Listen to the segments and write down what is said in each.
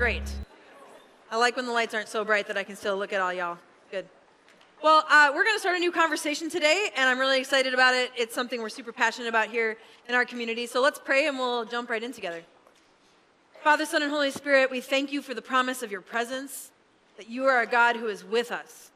great. I like when the lights aren't so bright that I can still look at all y'all. Good. Well, uh, we're going to start a new conversation today, and I'm really excited about it. It's something we're super passionate about here in our community. So let's pray and we'll jump right in together. Father, Son, and Holy Spirit, we thank you for the promise of your presence, that you are a God who is with us.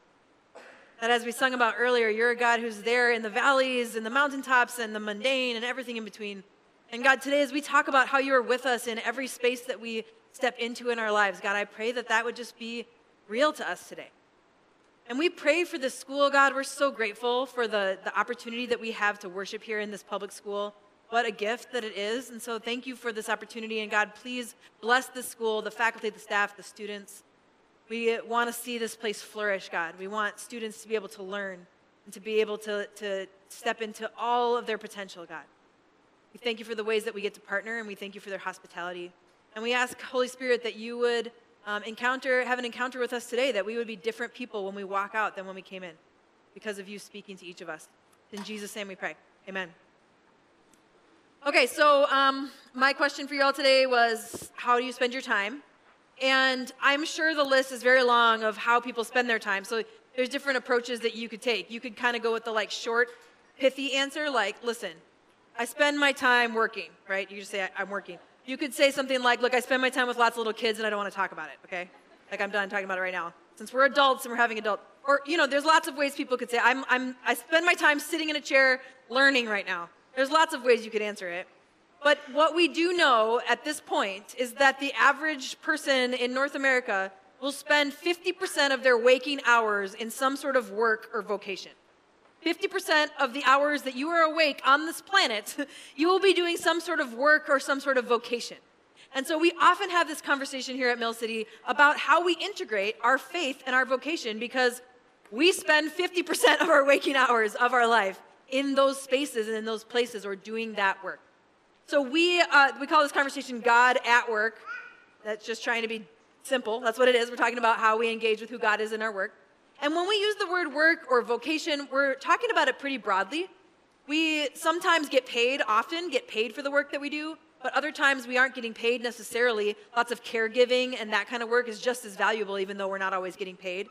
That as we sung about earlier, you're a God who's there in the valleys, in the mountaintops, and the mundane, and everything in between. And God, today, as we talk about how you are with us in every space that we step into in our lives. God, I pray that that would just be real to us today. And we pray for this school, God. We're so grateful for the, the opportunity that we have to worship here in this public school. What a gift that it is. And so thank you for this opportunity. And God, please bless the school, the faculty, the staff, the students. We want to see this place flourish, God. We want students to be able to learn and to be able to, to step into all of their potential, God. We thank you for the ways that we get to partner, and we thank you for their hospitality. And we ask, Holy Spirit, that you would um, encounter, have an encounter with us today, that we would be different people when we walk out than when we came in because of you speaking to each of us. In Jesus' name we pray. Amen. Okay, so um, my question for you all today was how do you spend your time? And I'm sure the list is very long of how people spend their time. So there's different approaches that you could take. You could kind of go with the like short, pithy answer, like, listen, I spend my time working, right? You just say, I'm working. You could say something like, Look, I spend my time with lots of little kids and I don't want to talk about it, okay? Like I'm done talking about it right now. Since we're adults and we're having adult, or, you know, there's lots of ways people could say, I'm, I'm, I spend my time sitting in a chair learning right now. There's lots of ways you could answer it. But what we do know at this point is that the average person in North America will spend 50% of their waking hours in some sort of work or vocation. 50% of the hours that you are awake on this planet, you will be doing some sort of work or some sort of vocation. And so we often have this conversation here at Mill City about how we integrate our faith and our vocation because we spend 50% of our waking hours of our life in those spaces and in those places or doing that work. So we, uh, we call this conversation God at work. That's just trying to be simple. That's what it is. We're talking about how we engage with who God is in our work. And when we use the word work or vocation, we're talking about it pretty broadly. We sometimes get paid, often get paid for the work that we do, but other times we aren't getting paid necessarily. Lots of caregiving and that kind of work is just as valuable, even though we're not always getting paid.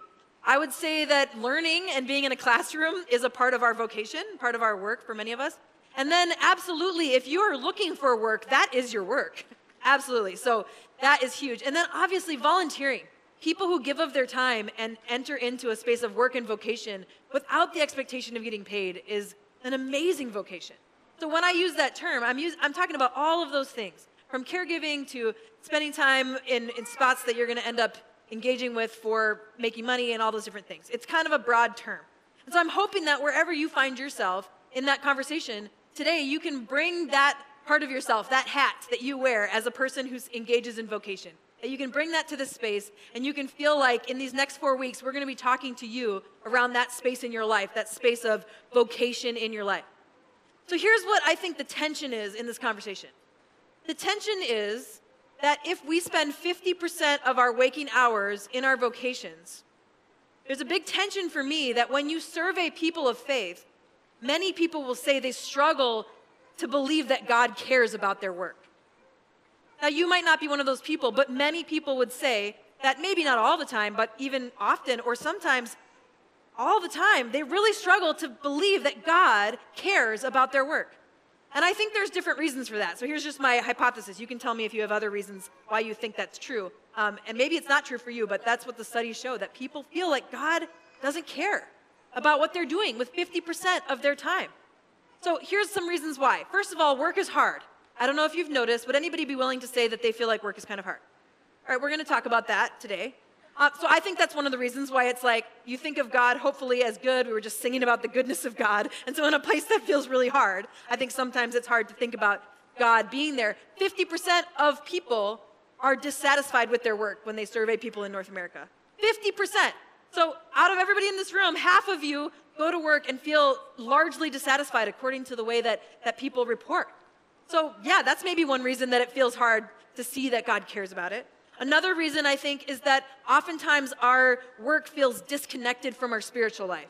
I would say that learning and being in a classroom is a part of our vocation, part of our work for many of us. And then, absolutely, if you are looking for work, that is your work. absolutely. So that is huge. And then, obviously, volunteering. People who give of their time and enter into a space of work and vocation without the expectation of getting paid is an amazing vocation. So when I use that term, I'm, use, I'm talking about all of those things, from caregiving to spending time in, in spots that you're going to end up engaging with for making money and all those different things. It's kind of a broad term. And so I'm hoping that wherever you find yourself in that conversation today, you can bring that part of yourself, that hat that you wear as a person who engages in vocation, that you can bring that to this space and you can feel like in these next four weeks, we're going to be talking to you around that space in your life, that space of vocation in your life. So here's what I think the tension is in this conversation the tension is that if we spend 50% of our waking hours in our vocations, there's a big tension for me that when you survey people of faith, many people will say they struggle to believe that God cares about their work. Now, you might not be one of those people, but many people would say that maybe not all the time, but even often or sometimes all the time, they really struggle to believe that God cares about their work. And I think there's different reasons for that. So here's just my hypothesis. You can tell me if you have other reasons why you think that's true. Um, and maybe it's not true for you, but that's what the studies show that people feel like God doesn't care about what they're doing with 50% of their time. So here's some reasons why. First of all, work is hard. I don't know if you've noticed, would anybody be willing to say that they feel like work is kind of hard? All right, we're going to talk about that today. Uh, so I think that's one of the reasons why it's like you think of God hopefully as good. We were just singing about the goodness of God. And so in a place that feels really hard, I think sometimes it's hard to think about God being there. 50% of people are dissatisfied with their work when they survey people in North America. 50%. So out of everybody in this room, half of you go to work and feel largely dissatisfied according to the way that, that people report. So, yeah, that's maybe one reason that it feels hard to see that God cares about it. Another reason I think is that oftentimes our work feels disconnected from our spiritual life.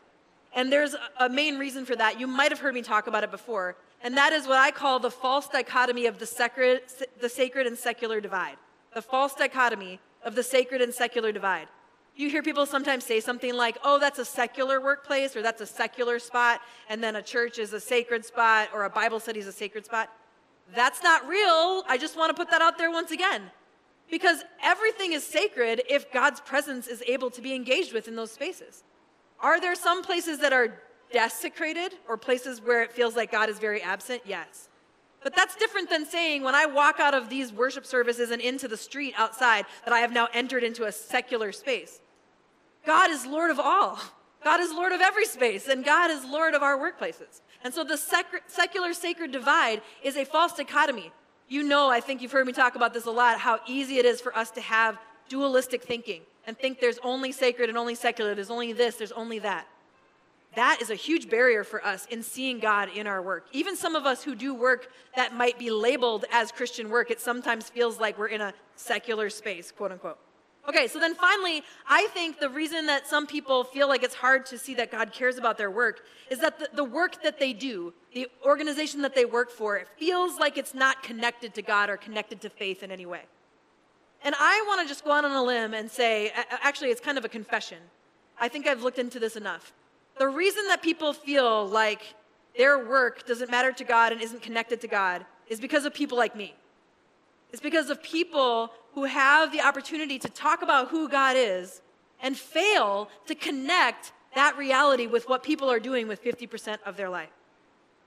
And there's a main reason for that. You might have heard me talk about it before. And that is what I call the false dichotomy of the sacred, the sacred and secular divide. The false dichotomy of the sacred and secular divide. You hear people sometimes say something like, oh, that's a secular workplace or that's a secular spot, and then a church is a sacred spot or a Bible study is a sacred spot. That's not real. I just want to put that out there once again. Because everything is sacred if God's presence is able to be engaged with in those spaces. Are there some places that are desecrated or places where it feels like God is very absent? Yes. But that's different than saying when I walk out of these worship services and into the street outside that I have now entered into a secular space. God is Lord of all. God is Lord of every space, and God is Lord of our workplaces. And so the sec- secular sacred divide is a false dichotomy. You know, I think you've heard me talk about this a lot, how easy it is for us to have dualistic thinking and think there's only sacred and only secular, there's only this, there's only that. That is a huge barrier for us in seeing God in our work. Even some of us who do work that might be labeled as Christian work, it sometimes feels like we're in a secular space, quote unquote. Okay, so then finally, I think the reason that some people feel like it's hard to see that God cares about their work is that the, the, work that they do, the organization that they work for, it feels like it's not connected to God or connected to faith in any way. And I want to just go out on a limb and say, actually, it's kind of a confession. I think I've looked into this enough. The reason that people feel like their work doesn't matter to God and isn't connected to God is because of people like me. It's because of people who have the opportunity to talk about who God is and fail to connect that reality with what people are doing with 50% of their life.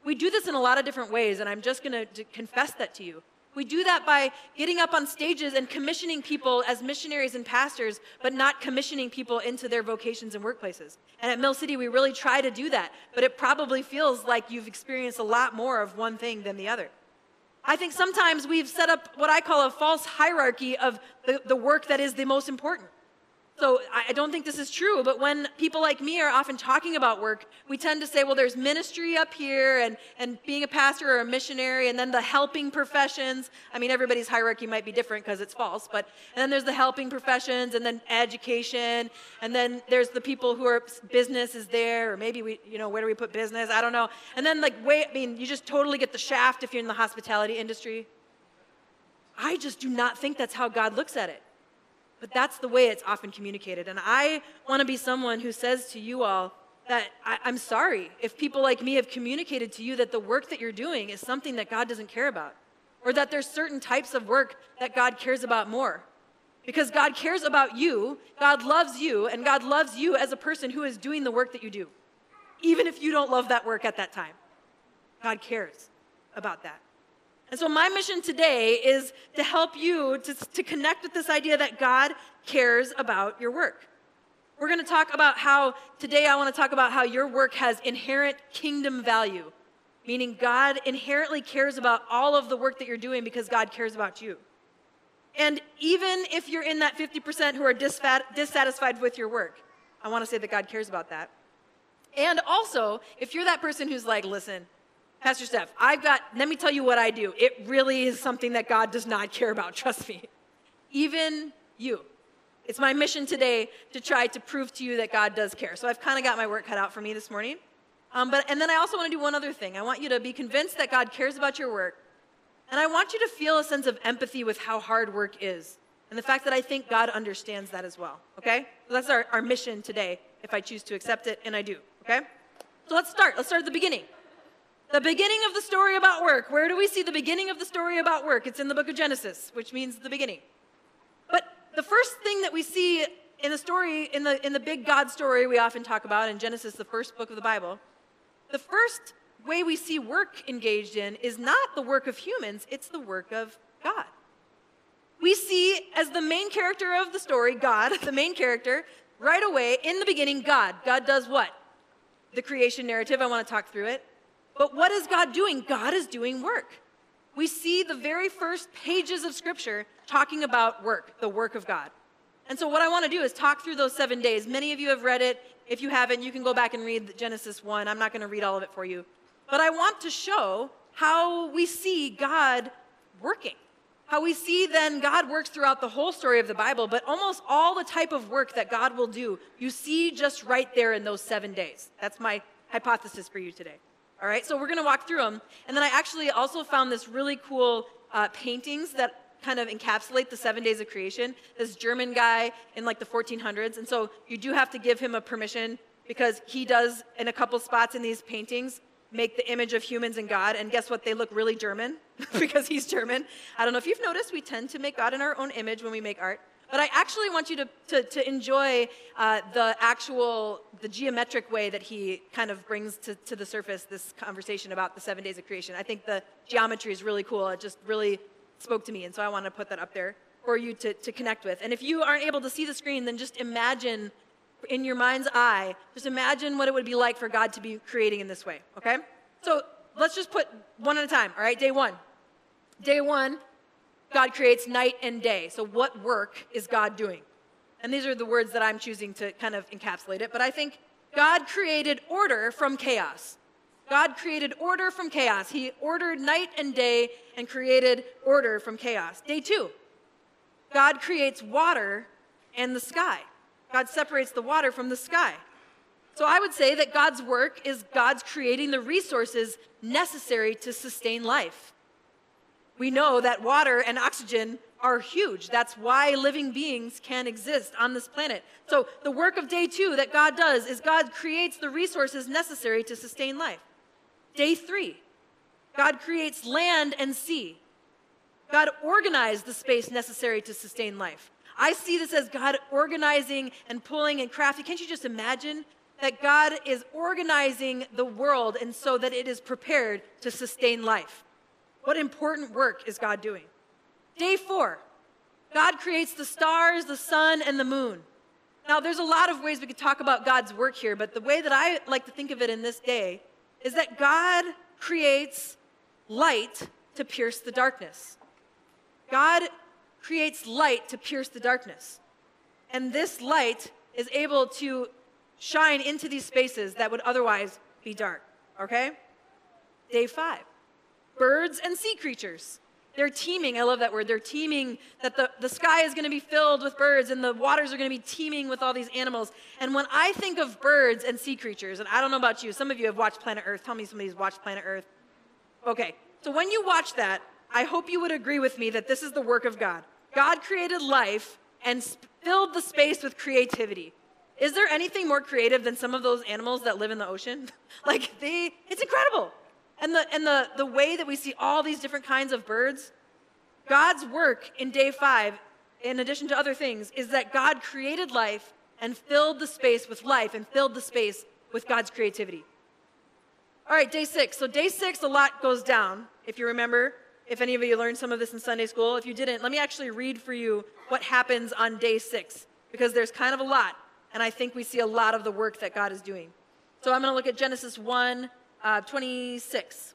We do this in a lot of different ways, and I'm just going to confess that to you. We do that by getting up on stages and commissioning people as missionaries and pastors, but not commissioning people into their vocations and workplaces. And at Mill City, we really try to do that, but it probably feels like you've experienced a lot more of one thing than the other. I think sometimes we've set up what I call a false hierarchy of the, the work that is the most important. So I don't think this is true, but when people like me are often talking about work, we tend to say, well, there's ministry up here and, and being a pastor or a missionary, and then the helping professions. I mean, everybody's hierarchy might be different because it's false, but and then there's the helping professions, and then education, and then there's the people who are business is there, or maybe we, you know, where do we put business? I don't know. And then like, wait, I mean, you just totally get the shaft if you're in the hospitality industry. I just do not think that's how God looks at it. But that's the way it's often communicated. And I want to be someone who says to you all that I, am sorry if people like me have communicated to you that the work that you're doing is something that God doesn't care about, or that there's certain types of work that God cares about more. Because God cares about you, God loves you, and God loves you as a person who is doing the work that you do. Even if you don't love that work at that time, God cares about that. And so, my mission today is to help you to, to connect with this idea that God cares about your work. We're going to talk about how, today, I want to talk about how your work has inherent kingdom value, meaning God inherently cares about all of the work that you're doing because God cares about you. And even if you're in that 50% who are dissatisfied with your work, I want to say that God cares about that. And also, if you're that person who's like, listen, Pastor Steph, I've got, let me tell you what I do. It really is something that God does not care about, trust me. Even you. It's my mission today to try to prove to you that God does care. So I've kind of got my work cut out for me this morning. Um, but, and then I also want to do one other thing. I want you to be convinced that God cares about your work. And I want you to feel a sense of empathy with how hard work is. And the fact that I think God understands that as well. Okay? So that's our, our mission today, if I choose to accept it, and I do. Okay? So let's start. Let's start at the beginning. The beginning of the story about work. Where do we see the beginning of the story about work? It's in the book of Genesis, which means the beginning. But the first thing that we see in the story, in the, in the big God story we often talk about in Genesis, the first book of the Bible, the first way we see work engaged in is not the work of humans, it's the work of God. We see as the main character of the story, God, the main character, right away, in the beginning, God. God does what? The creation narrative, I want to talk through it. But what is God doing? God is doing work. We see the very first pages of Scripture talking about work, the work of God. And so, what I want to do is talk through those seven days. Many of you have read it. If you haven't, you can go back and read Genesis 1. I'm not going to read all of it for you. But I want to show how we see God working. How we see then God works throughout the whole story of the Bible, but almost all the type of work that God will do, you see just right there in those seven days. That's my hypothesis for you today. All right, so we're going to walk through them. And then I actually also found this really cool uh, paintings that kind of encapsulate the seven days of creation. This German guy in like the 1400s. And so you do have to give him a permission because he does, in a couple spots in these paintings, make the image of humans and God. And guess what? They look really German because he's German. I don't know if you've noticed, we tend to make God in our own image when we make art. But I actually want you to, to, to enjoy uh, the actual, the geometric way that he kind of brings to, to the surface this conversation about the seven days of creation. I think the geometry is really cool. It just really spoke to me. And so I want to put that up there for you to, to connect with. And if you aren't able to see the screen, then just imagine in your mind's eye, just imagine what it would be like for God to be creating in this way, okay? So let's just put one at a time, all right? Day one. Day one, God creates night and day. So, what work is God doing? And these are the words that I'm choosing to kind of encapsulate it. But I think God created order from chaos. God created order from chaos. He ordered night and day and created order from chaos. Day two, God creates water and the sky. God separates the water from the sky. So I would say that God's work is God's creating the resources necessary to sustain life. We know that water and oxygen are huge. That's why living beings can exist on this planet. So, the work of day two that God does is God creates the resources necessary to sustain life. Day three, God creates land and sea. God organized the space necessary to sustain life. I see this as God organizing and pulling and crafting. Can't you just imagine that God is organizing the world and so that it is prepared to sustain life? What important work is God doing? Day four, God creates the stars, the sun, and the moon. Now, there's a lot of ways we could talk about God's work here, but the way that I like to think of it in this day is that God creates light to pierce the darkness. God creates light to pierce the darkness. And this light is able to shine into these spaces that would otherwise be dark. Okay? Day five birds and sea creatures. They're teeming. I love that word. They're teeming that the, the sky is going to be filled with birds and the waters are going to be teeming with all these animals. And when I think of birds and sea creatures, and I don't know about you, some of you have watched Planet Earth. Tell me somebody's watched Planet Earth. Okay, so when you watch that, I hope you would agree with me that this is the work of God. God created life and filled the space with creativity. Is there anything more creative than some of those animals that live in the ocean? like they it's incredible. And, the, and the, the way that we see all these different kinds of birds, God's work in day five, in addition to other things, is that God created life and filled the space with life and filled the space with God's creativity. All right, day six. So, day six, a lot goes down. If you remember, if any of you learned some of this in Sunday school, if you didn't, let me actually read for you what happens on day six, because there's kind of a lot, and I think we see a lot of the work that God is doing. So, I'm going to look at Genesis 1 uh, 26.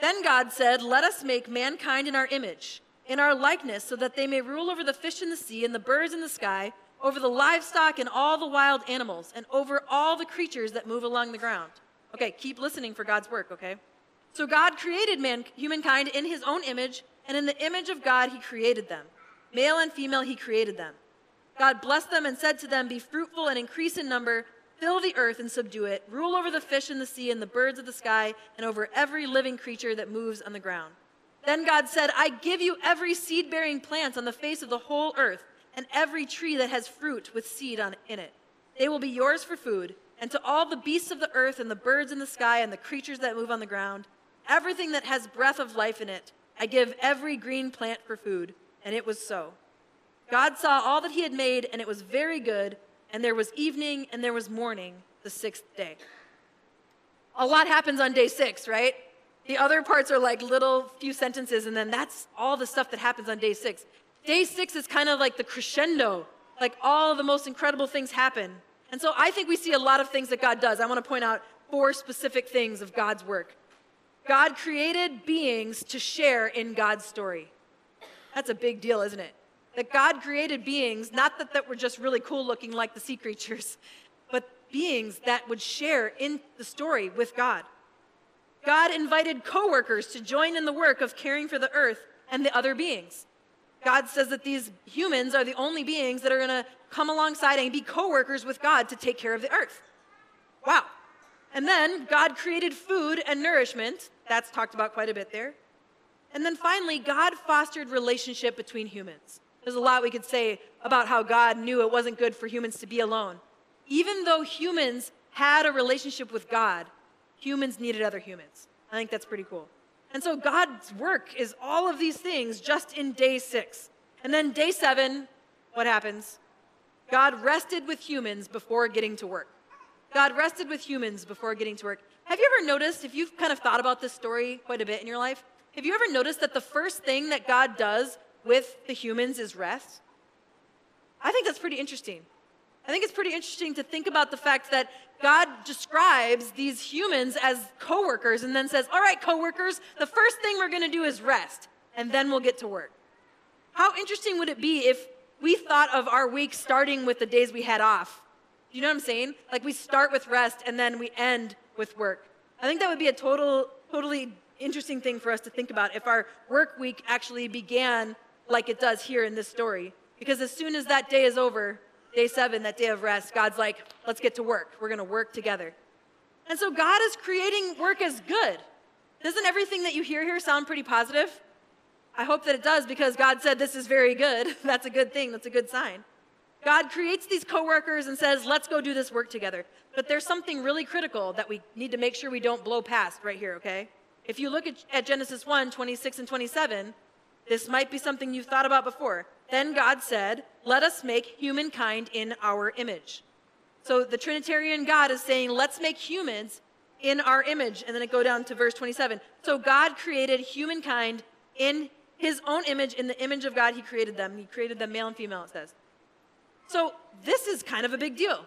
Then God said, Let us make mankind in our image, in our likeness, so that they may rule over the fish in the sea and the birds in the sky, over the livestock and all the wild animals, and over all the creatures that move along the ground. Okay, keep listening for God's work, okay? So God created man, humankind in his own image, and in the image of God he created them. Male and female he created them. God blessed them and said to them, Be fruitful and increase in number Fill the earth and subdue it. Rule over the fish in the sea and the birds of the sky and over every living creature that moves on the ground. Then God said, I give you every seed bearing plant on the face of the whole earth and every tree that has fruit with seed on, in it. They will be yours for food. And to all the beasts of the earth and the birds in the sky and the creatures that move on the ground, everything that has breath of life in it, I give every green plant for food. And it was so. God saw all that he had made, and it was very good and there was evening, and there was morning the sixth day. A lot happens on day six, right? The other parts are like little few sentences, and then that's all the stuff that happens on day six. Day six is kind of like the crescendo, like all the most incredible things happen. And so I think we see a lot of things that God does. I want to point out four specific things of God's work. God created beings to share in God's story. That's a big deal, isn't it? That God created beings, not that, that were just really cool looking like the sea creatures, but beings that would share in the story with God. God invited coworkers to join in the work of caring for the earth and the other beings. God says that these humans are the only beings that are going to come alongside and be coworkers with God to take care of the earth. Wow. And then God created food and nourishment. That's talked about quite a bit there. And then finally, God fostered relationship between humans. There's a lot we could say about how God knew it wasn't good for humans to be alone. Even though humans had a relationship with God, humans needed other humans. I think that's pretty cool. And so God's work is all of these things just in day six. And then day seven, what happens? God rested with humans before getting to work. God rested with humans before getting to work. Have you ever noticed, if you've kind of thought about this story quite a bit in your life, have you ever noticed that the first thing that God does with the humans is rest? I think that's pretty interesting. I think it's pretty interesting to think about the fact that God describes these humans as coworkers and then says, All right, coworkers, the first thing we're going to do is rest, and then we'll get to work. How interesting would it be if we thought of our week starting with the days we had off? You know what I'm saying? Like we start with rest and then we end with work. I think that would be a total, totally interesting thing for us to think about if our work week actually began like it does here in this story. Because as soon as that day is over, day seven, that day of rest, God's like, let's get to work. We're going to work together. And so God is creating work as good. Doesn't everything that you hear here sound pretty positive? I hope that it does because God said this is very good. That's a good thing. That's a good sign. God creates these coworkers and says, let's go do this work together. But there's something really critical that we need to make sure we don't blow past right here, okay? If you look at, at Genesis 1 26 and 27, this might be something you've thought about before. Then God said, Let us make humankind in our image. So the Trinitarian God is saying, Let's make humans in our image. And then it go down to verse 27. So God created humankind in his own image. In the image of God, he created them. He created them male and female, it says. So this is kind of a big deal.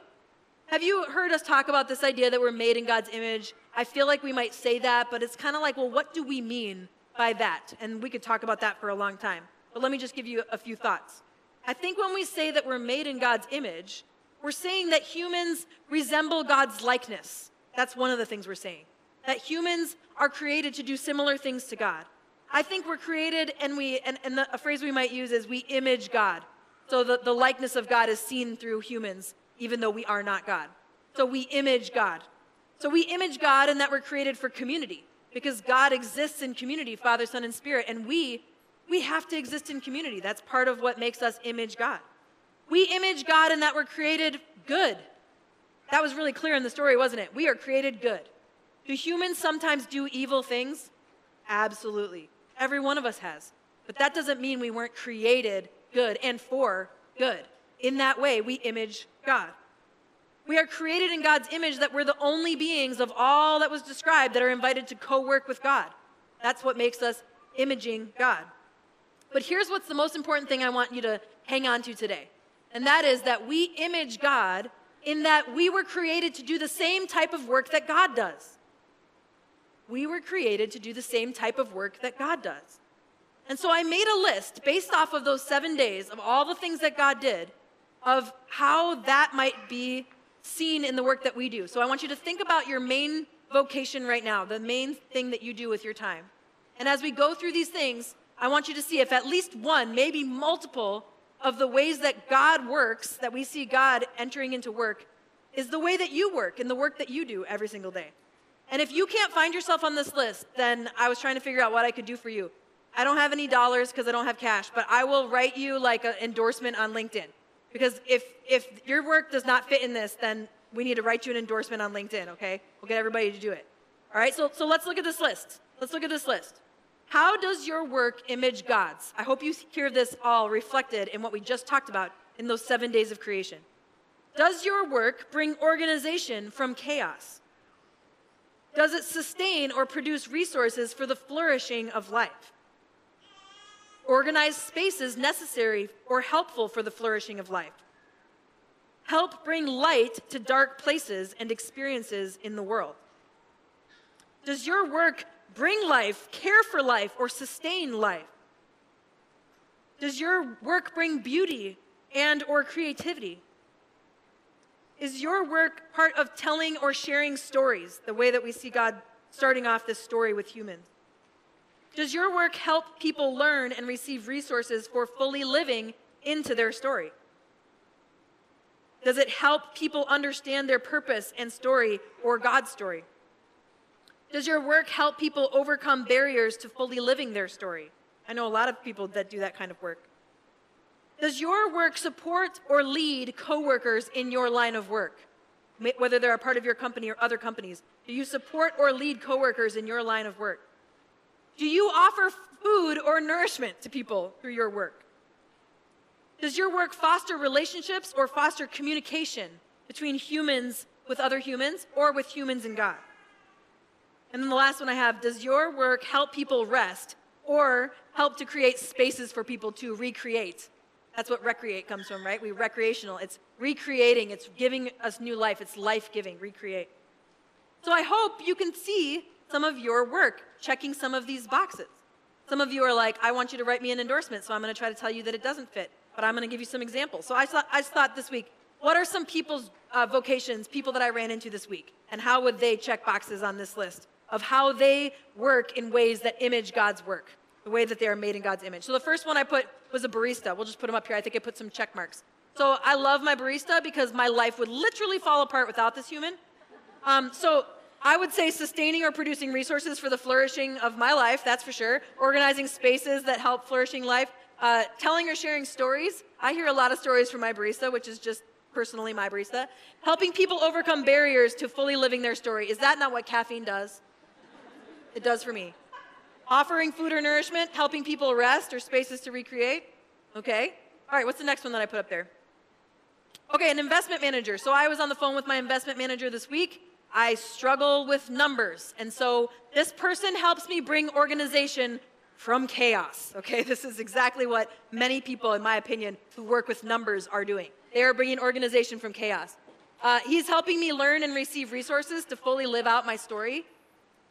Have you heard us talk about this idea that we're made in God's image? I feel like we might say that, but it's kind of like, well, what do we mean by that? And we could talk about that for a long time. But let me just give you a few thoughts. I think when we say that we're made in God's image, we're saying that humans resemble God's likeness. That's one of the things we're saying. That humans are created to do similar things to God. I think we're created, and we, and, and the, a phrase we might use is we image God. So the, the likeness of God is seen through humans, even though we are not God. So we image God. So we image God and that we're created for community because God exists in community, Father, Son, and Spirit, and we we have to exist in community. That's part of what makes us image God. We image God in that we're created good. That was really clear in the story, wasn't it? We are created good. Do humans sometimes do evil things? Absolutely. Every one of us has. But that doesn't mean we weren't created good and for good. In that way, we image God. We are created in God's image that we're the only beings of all that was described that are invited to co work with God. That's what makes us imaging God. But here's what's the most important thing I want you to hang on to today. And that is that we image God in that we were created to do the same type of work that God does. We were created to do the same type of work that God does. And so I made a list based off of those seven days of all the things that God did of how that might be seen in the work that we do. So I want you to think about your main vocation right now, the main thing that you do with your time. And as we go through these things, I want you to see if at least one, maybe multiple, of the ways that God works, that we see God entering into work, is the way that you work and the work that you do every single day. And if you can't find yourself on this list, then I was trying to figure out what I could do for you. I don't have any dollars because I don't have cash, but I will write you like an endorsement on LinkedIn. Because if, if your work does not fit in this, then we need to write you an endorsement on LinkedIn, okay? We'll get everybody to do it. All right, so, so let's look at this list. Let's look at this list. How does your work image God's? I hope you hear this all reflected in what we just talked about in those seven days of creation. Does your work bring organization from chaos? Does it sustain or produce resources for the flourishing of life? Organize spaces necessary or helpful for the flourishing of life? Help bring light to dark places and experiences in the world? Does your work bring life, care for life, or sustain life? Does your work bring beauty and or creativity? Is your work part of telling or sharing stories, the way that we see God starting off this story with humans? Does your work help people learn and receive resources for fully living into their story? Does it help people understand their purpose and story or God's story? Does your work help people overcome barriers to fully living their story? I know a lot of people that do that kind of work. Does your work support or lead coworkers in your line of work? Whether they're a part of your company or other companies. Do you support or lead coworkers in your line of work? Do you offer food or nourishment to people through your work? Does your work foster relationships or foster communication between humans with other humans or with humans and God? And then the last one I have does your work help people rest or help to create spaces for people to recreate? That's what recreate comes from, right? We recreational. It's recreating, it's giving us new life, it's life giving, recreate. So I hope you can see some of your work checking some of these boxes. Some of you are like, I want you to write me an endorsement, so I'm going to try to tell you that it doesn't fit, but I'm going to give you some examples. So I, thought, I thought this week, what are some people's uh, vocations, people that I ran into this week, and how would they check boxes on this list? of how they work in ways that image God's work, the way that they are made in God's image. So the first one I put was a barista. We'll just put them up here. I think I put some check marks. So I love my barista because my life would literally fall apart without this human. Um, so I would say sustaining or producing resources for the flourishing of my life, that's for sure. Organizing spaces that help flourishing life. Uh, telling or sharing stories. I hear a lot of stories from my barista, which is just personally my barista. Helping people overcome barriers to fully living their story. Is that not what caffeine does? It does for me. Offering food or nourishment, helping people rest or spaces to recreate. Okay. All right, what's the next one that I put up there? Okay, an investment manager. So I was on the phone with my investment manager this week. I struggle with numbers. And so this person helps me bring organization from chaos. Okay, this is exactly what many people, in my opinion, who work with numbers are doing. They are bringing organization from chaos. Uh, he's helping me learn and receive resources to fully live out my story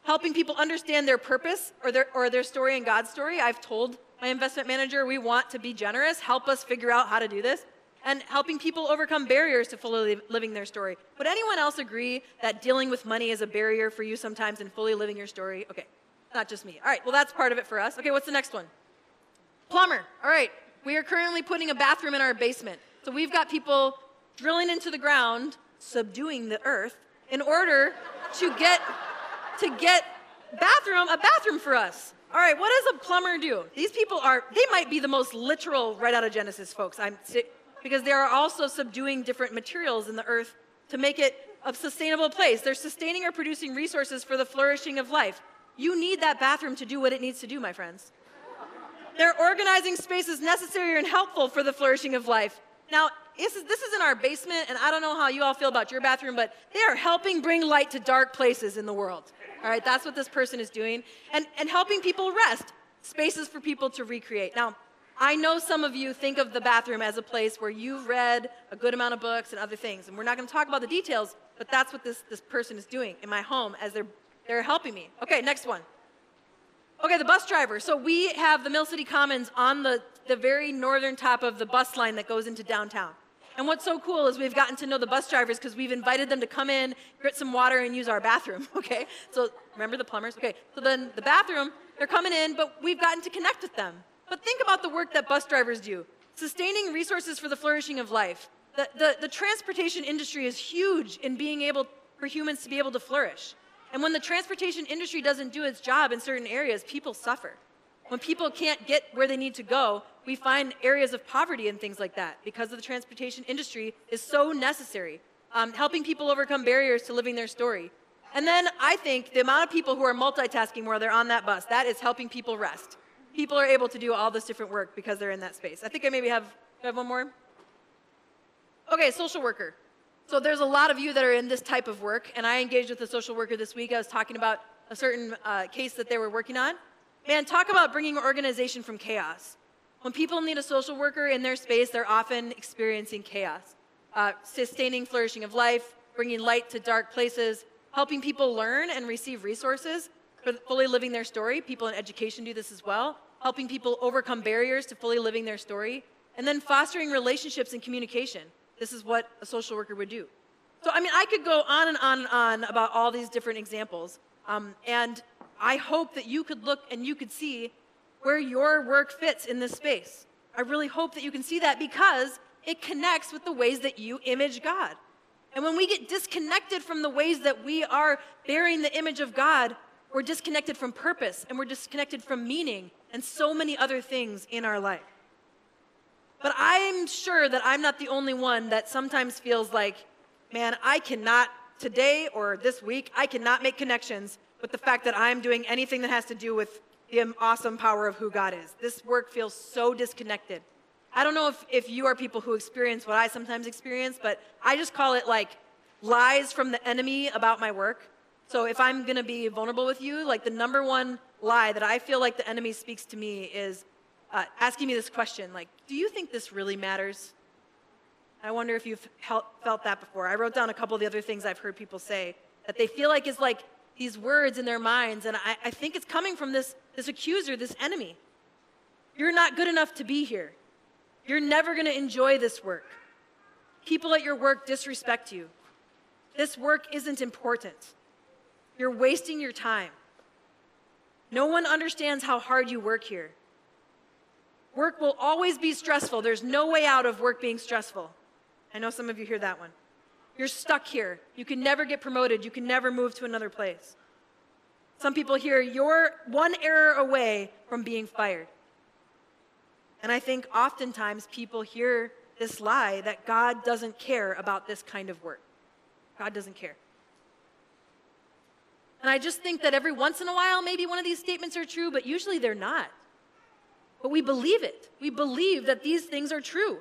helping people understand their purpose or their, or their story and God's story. I've told my investment manager we want to be generous, help us figure out how to do this, and helping people overcome barriers to fully living their story. Would anyone else agree that dealing with money is a barrier for you sometimes in fully living your story? Okay, not just me. All right, well, that's part of it for us. Okay, what's the next one? Plumber. All right, we are currently putting a bathroom in our basement. So we've got people drilling into the ground, subduing the earth, in order to get to get bathroom, a bathroom for us. All right, what does a plumber do? These people are, they might be the most literal right out of Genesis, folks. I'm because they are also subduing different materials in the earth to make it a sustainable place. They're sustaining or producing resources for the flourishing of life. You need that bathroom to do what it needs to do, my friends. They're organizing spaces necessary and helpful for the flourishing of life. Now, this is, this is in our basement, and I don't know how you all feel about your bathroom, but they are helping bring light to dark places in the world. All right, that's what this person is doing. And, and helping people rest, spaces for people to recreate. Now, I know some of you think of the bathroom as a place where you've read a good amount of books and other things, and we're not going to talk about the details, but that's what this, this person is doing in my home as they're, they're helping me. Okay, next one. Okay, the bus driver. So we have the Mill City Commons on the, the very northern top of the bus line that goes into downtown. And what's so cool is we've gotten to know the bus drivers because we've invited them to come in, get some water, and use our bathroom. Okay? So remember the plumbers? Okay. So then the bathroom, they're coming in, but we've gotten to connect with them. But think about the work that bus drivers do sustaining resources for the flourishing of life. The, the, the transportation industry is huge in being able for humans to be able to flourish. And when the transportation industry doesn't do its job in certain areas, people suffer. When people can't get where they need to go, we find areas of poverty and things like that because of the transportation industry is so necessary, um, helping people overcome barriers to living their story. And then I think the amount of people who are multitasking while they're on that bus, that is helping people rest. People are able to do all this different work because they're in that space. I think I maybe have, have one more. Okay, social worker. So there's a lot of you that are in this type of work, and I engaged with a social worker this week. I was talking about a certain uh, case that they were working on. Man, talk about bringing organization from chaos. When people need a social worker in their space, they're often experiencing chaos. Uh, sustaining flourishing of life, bringing light to dark places, helping people learn and receive resources fully living their story. People in education do this as well. Helping people overcome barriers to fully living their story. And then fostering relationships and communication. This is what a social worker would do. So, I mean, I could go on and on and on about all these different examples. Um, and I hope that you could look and you could see where your work fits in this space. I really hope that you can see that because it connects with the ways that you image God. And when we get disconnected from the ways that we are bearing the image of God, we're disconnected from purpose and we're disconnected from meaning and so many other things in our life. But I'm sure that I'm not the only one that sometimes feels like, man, I cannot today or this week, I cannot make connections with the fact that I'm doing anything that has to do with the awesome power of who God is. This work feels so disconnected. I don't know if, if you are people who experience what I sometimes experience, but I just call it like lies from the enemy about my work. So if I'm going to be vulnerable with you, like the number one lie that I feel like the enemy speaks to me is uh, asking me this question like, do you think this really matters? I wonder if you've felt that before. I wrote down a couple of the other things I've heard people say that they feel like is like these words in their minds, and I, I think it's coming from this, this accuser, this enemy. You're not good enough to be here. You're never going to enjoy this work. People at your work disrespect you. This work isn't important. You're wasting your time. No one understands how hard you work here. Work will always be stressful. There's no way out of work being stressful. I know some of you hear that one. You're stuck here. You can never get promoted. You can never move to another place. Some people hear you're one error away from being fired. And I think oftentimes people hear this lie that God doesn't care about this kind of work. God doesn't care. And I just think that every once in a while, maybe one of these statements are true, but usually they're not. But we believe it. We believe that these things are true.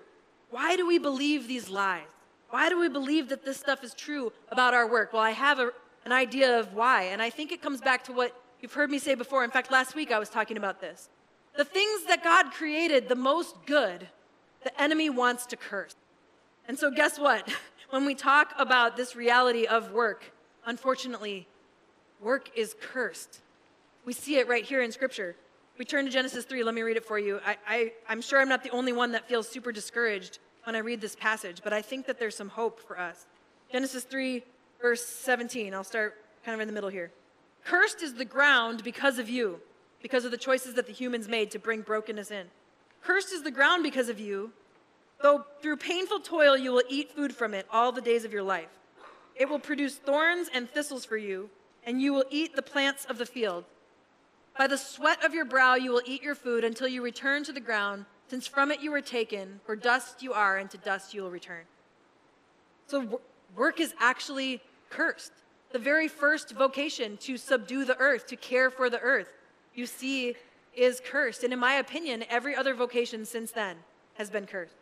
Why do we believe these lies? Why do we believe that this stuff is true about our work? Well, I have a, an idea of why, and I think it comes back to what you've heard me say before. In fact, last week I was talking about this. The things that God created the most good, the enemy wants to curse. And so, guess what? When we talk about this reality of work, unfortunately, work is cursed. We see it right here in Scripture. We turn to Genesis 3. Let me read it for you. I, I, I'm sure I'm not the only one that feels super discouraged when I read this passage, but I think that there's some hope for us. Genesis 3, verse 17. I'll start kind of in the middle here. Cursed is the ground because of you, because of the choices that the humans made to bring brokenness in. Cursed is the ground because of you, though through painful toil you will eat food from it all the days of your life. It will produce thorns and thistles for you, and you will eat the plants of the field. By the sweat of your brow you will eat your food until you return to the ground, since from it you were taken, for dust you are, and to dust you will return. So work is actually cursed. The very first vocation to subdue the earth, to care for the earth, you see is cursed. And in my opinion, every other vocation since then has been cursed.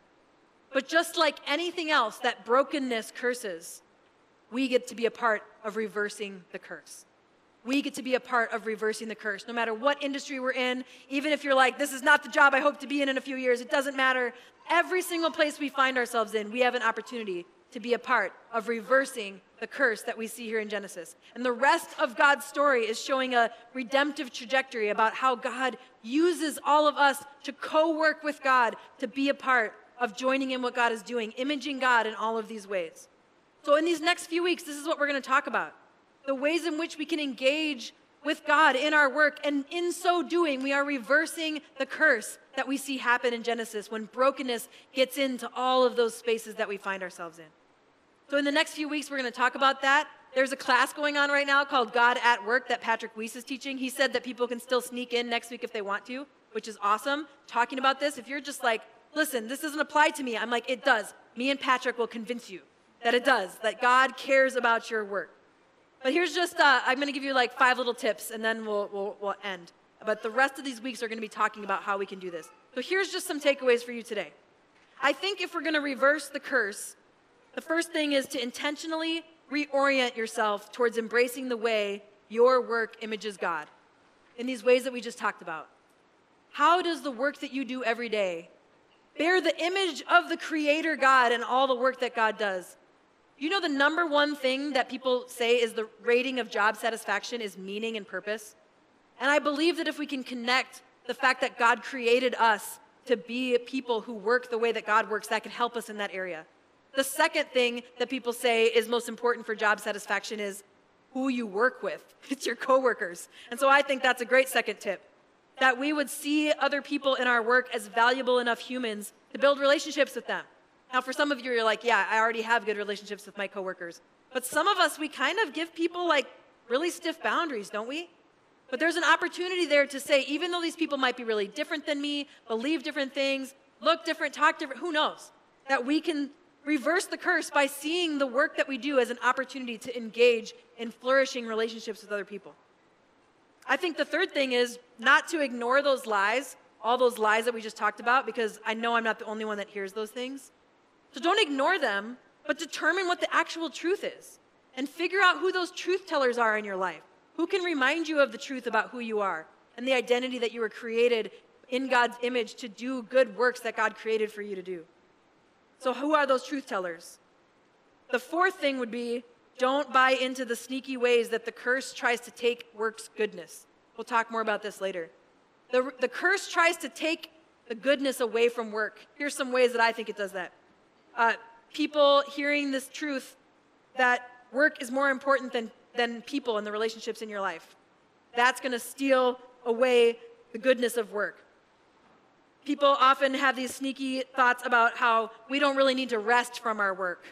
But just like anything else that brokenness curses, we get to be a part of reversing the curse. We get to be a part of reversing the curse. No matter what industry we're in, even if you're like, this is not the job I hope to be in in a few years, it doesn't matter. Every single place we find ourselves in, we have an opportunity to be a part of reversing the curse that we see here in Genesis. And the rest of God's story is showing a redemptive trajectory about how God uses all of us to co work with God, to be a part of joining in what God is doing, imaging God in all of these ways. So, in these next few weeks, this is what we're going to talk about the ways in which we can engage with God in our work. And in so doing, we are reversing the curse that we see happen in Genesis when brokenness gets into all of those spaces that we find ourselves in. So, in the next few weeks, we're going to talk about that. There's a class going on right now called God at Work that Patrick Weiss is teaching. He said that people can still sneak in next week if they want to, which is awesome. Talking about this, if you're just like, listen, this doesn't apply to me, I'm like, it does. Me and Patrick will convince you that it does, that God cares about your work. But here's just, uh, I'm going to give you like five little tips and then we'll, we'll, we'll end. But the rest of these weeks are going to be talking about how we can do this. So here's just some takeaways for you today. I think if we're going to reverse the curse, the first thing is to intentionally reorient yourself towards embracing the way your work images God in these ways that we just talked about. How does the work that you do every day bear the image of the Creator God and all the work that God does? You know, the number one thing that people say is the rating of job satisfaction is meaning and purpose. And I believe that if we can connect the fact that God created us to be people who work the way that God works, that can help us in that area. The second thing that people say is most important for job satisfaction is who you work with. It's your coworkers. And so I think that's a great second tip. That we would see other people in our work as valuable enough humans to build relationships with them. Now, for some of you, you're like, yeah, I already have good relationships with my coworkers. But some of us, we kind of give people like really stiff boundaries, don't we? But there's an opportunity there to say, even though these people might be really different than me, believe different things, look different, talk different, who knows? That we can reverse the curse by seeing the work that we do as an opportunity to engage in flourishing relationships with other people. I think the third thing is not to ignore those lies, all those lies that we just talked about, because I know I'm not the only one that hears those things. So don't ignore them, but determine what the actual truth is and figure out who those truth tellers are in your life. Who can remind you of the truth about who you are and the identity that you were created in God's image to do good works that God created for you to do? So, who are those truth tellers? The fourth thing would be don't buy into the sneaky ways that the curse tries to take works goodness. We'll talk more about this later. The, the curse tries to take the goodness away from work. Here's some ways that I think it does that. Uh, people hearing this truth that work is more important than, than people and the relationships in your life. That's going to steal away the goodness of work. People often have these sneaky thoughts about how we don't really need to rest from our work.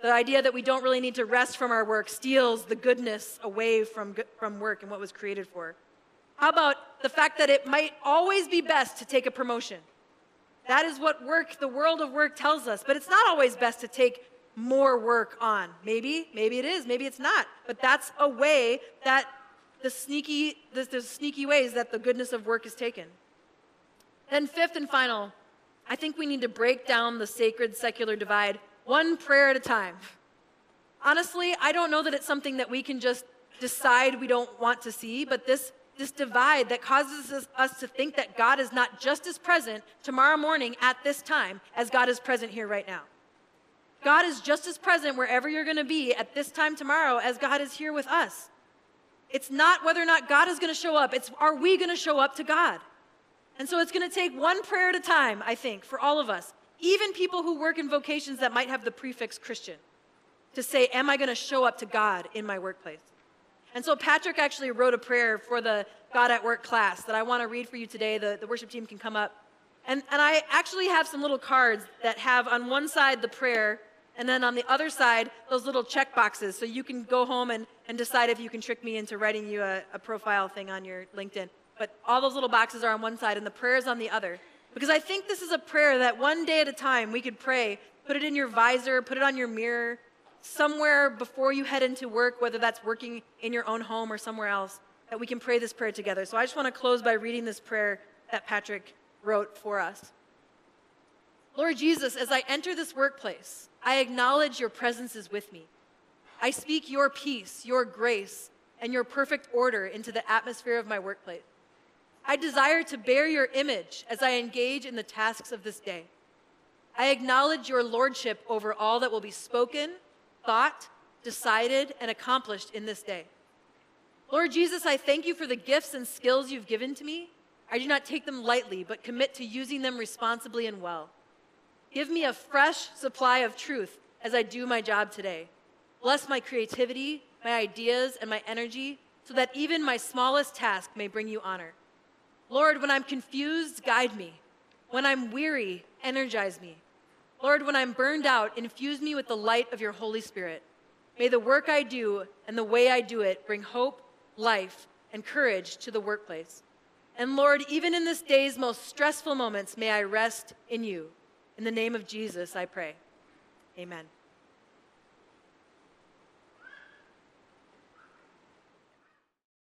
The idea that we don't really need to rest from our work steals the goodness away from, from work and what was created for. How about the fact that it might always be best to take a promotion? That is what work, the world of work tells us, but it's not always best to take more work on. Maybe, maybe it is, maybe it's not. But that's a way that the sneaky, the, the sneaky ways that the goodness of work is taken. Then, fifth and final, I think we need to break down the sacred secular divide one prayer at a time. Honestly, I don't know that it's something that we can just decide we don't want to see, but this, this divide that causes us, to think that God is not just as present tomorrow morning at this time as God is present here right now. God is just as present wherever you're going to be at this time tomorrow as God is here with us. It's not whether or not God is going to show up, it's are we going to show up to God? And so it's going to take one prayer at a time, I think, for all of us, even people who work in vocations that might have the prefix Christian, to say, Am I going to show up to God in my workplace? And so Patrick actually wrote a prayer for the God at Work class that I want to read for you today. The, the worship team can come up. And, and I actually have some little cards that have on one side the prayer and then on the other side, those little check boxes. So you can go home and, and decide if you can trick me into writing you a, a profile thing on your LinkedIn. But all those little boxes are on one side and the prayer is on the other. Because I think this is a prayer that one day at a time we could pray. Put it in your visor, put it on your mirror, somewhere before you head into work, whether that's working in your own home or somewhere else, that we can pray this prayer together. So I just want to close by reading this prayer that Patrick wrote for us. Lord Jesus, as I enter this workplace, I acknowledge your presence is with me. I speak your peace, your grace, and your perfect order into the atmosphere of my workplace. I desire to bear your image as I engage in the tasks of this day. I acknowledge your lordship over all that will be spoken, thought, decided, and accomplished in this day. Lord Jesus, I thank you for the gifts and skills you've given to me. I do not take them lightly, but commit to using them responsibly and well. Give me a fresh supply of truth as I do my job today. Bless my creativity, my ideas, and my energy so that even my smallest task may bring you honor. Lord, when I'm confused, guide me. When I'm weary, energize me. Lord, when I'm burned out, infuse me with the light of your Holy Spirit. May the work I do and the way I do it bring hope, life, and courage to the workplace. And Lord, even in this day's most stressful moments, may I rest in you. In the name of Jesus, I pray. Amen.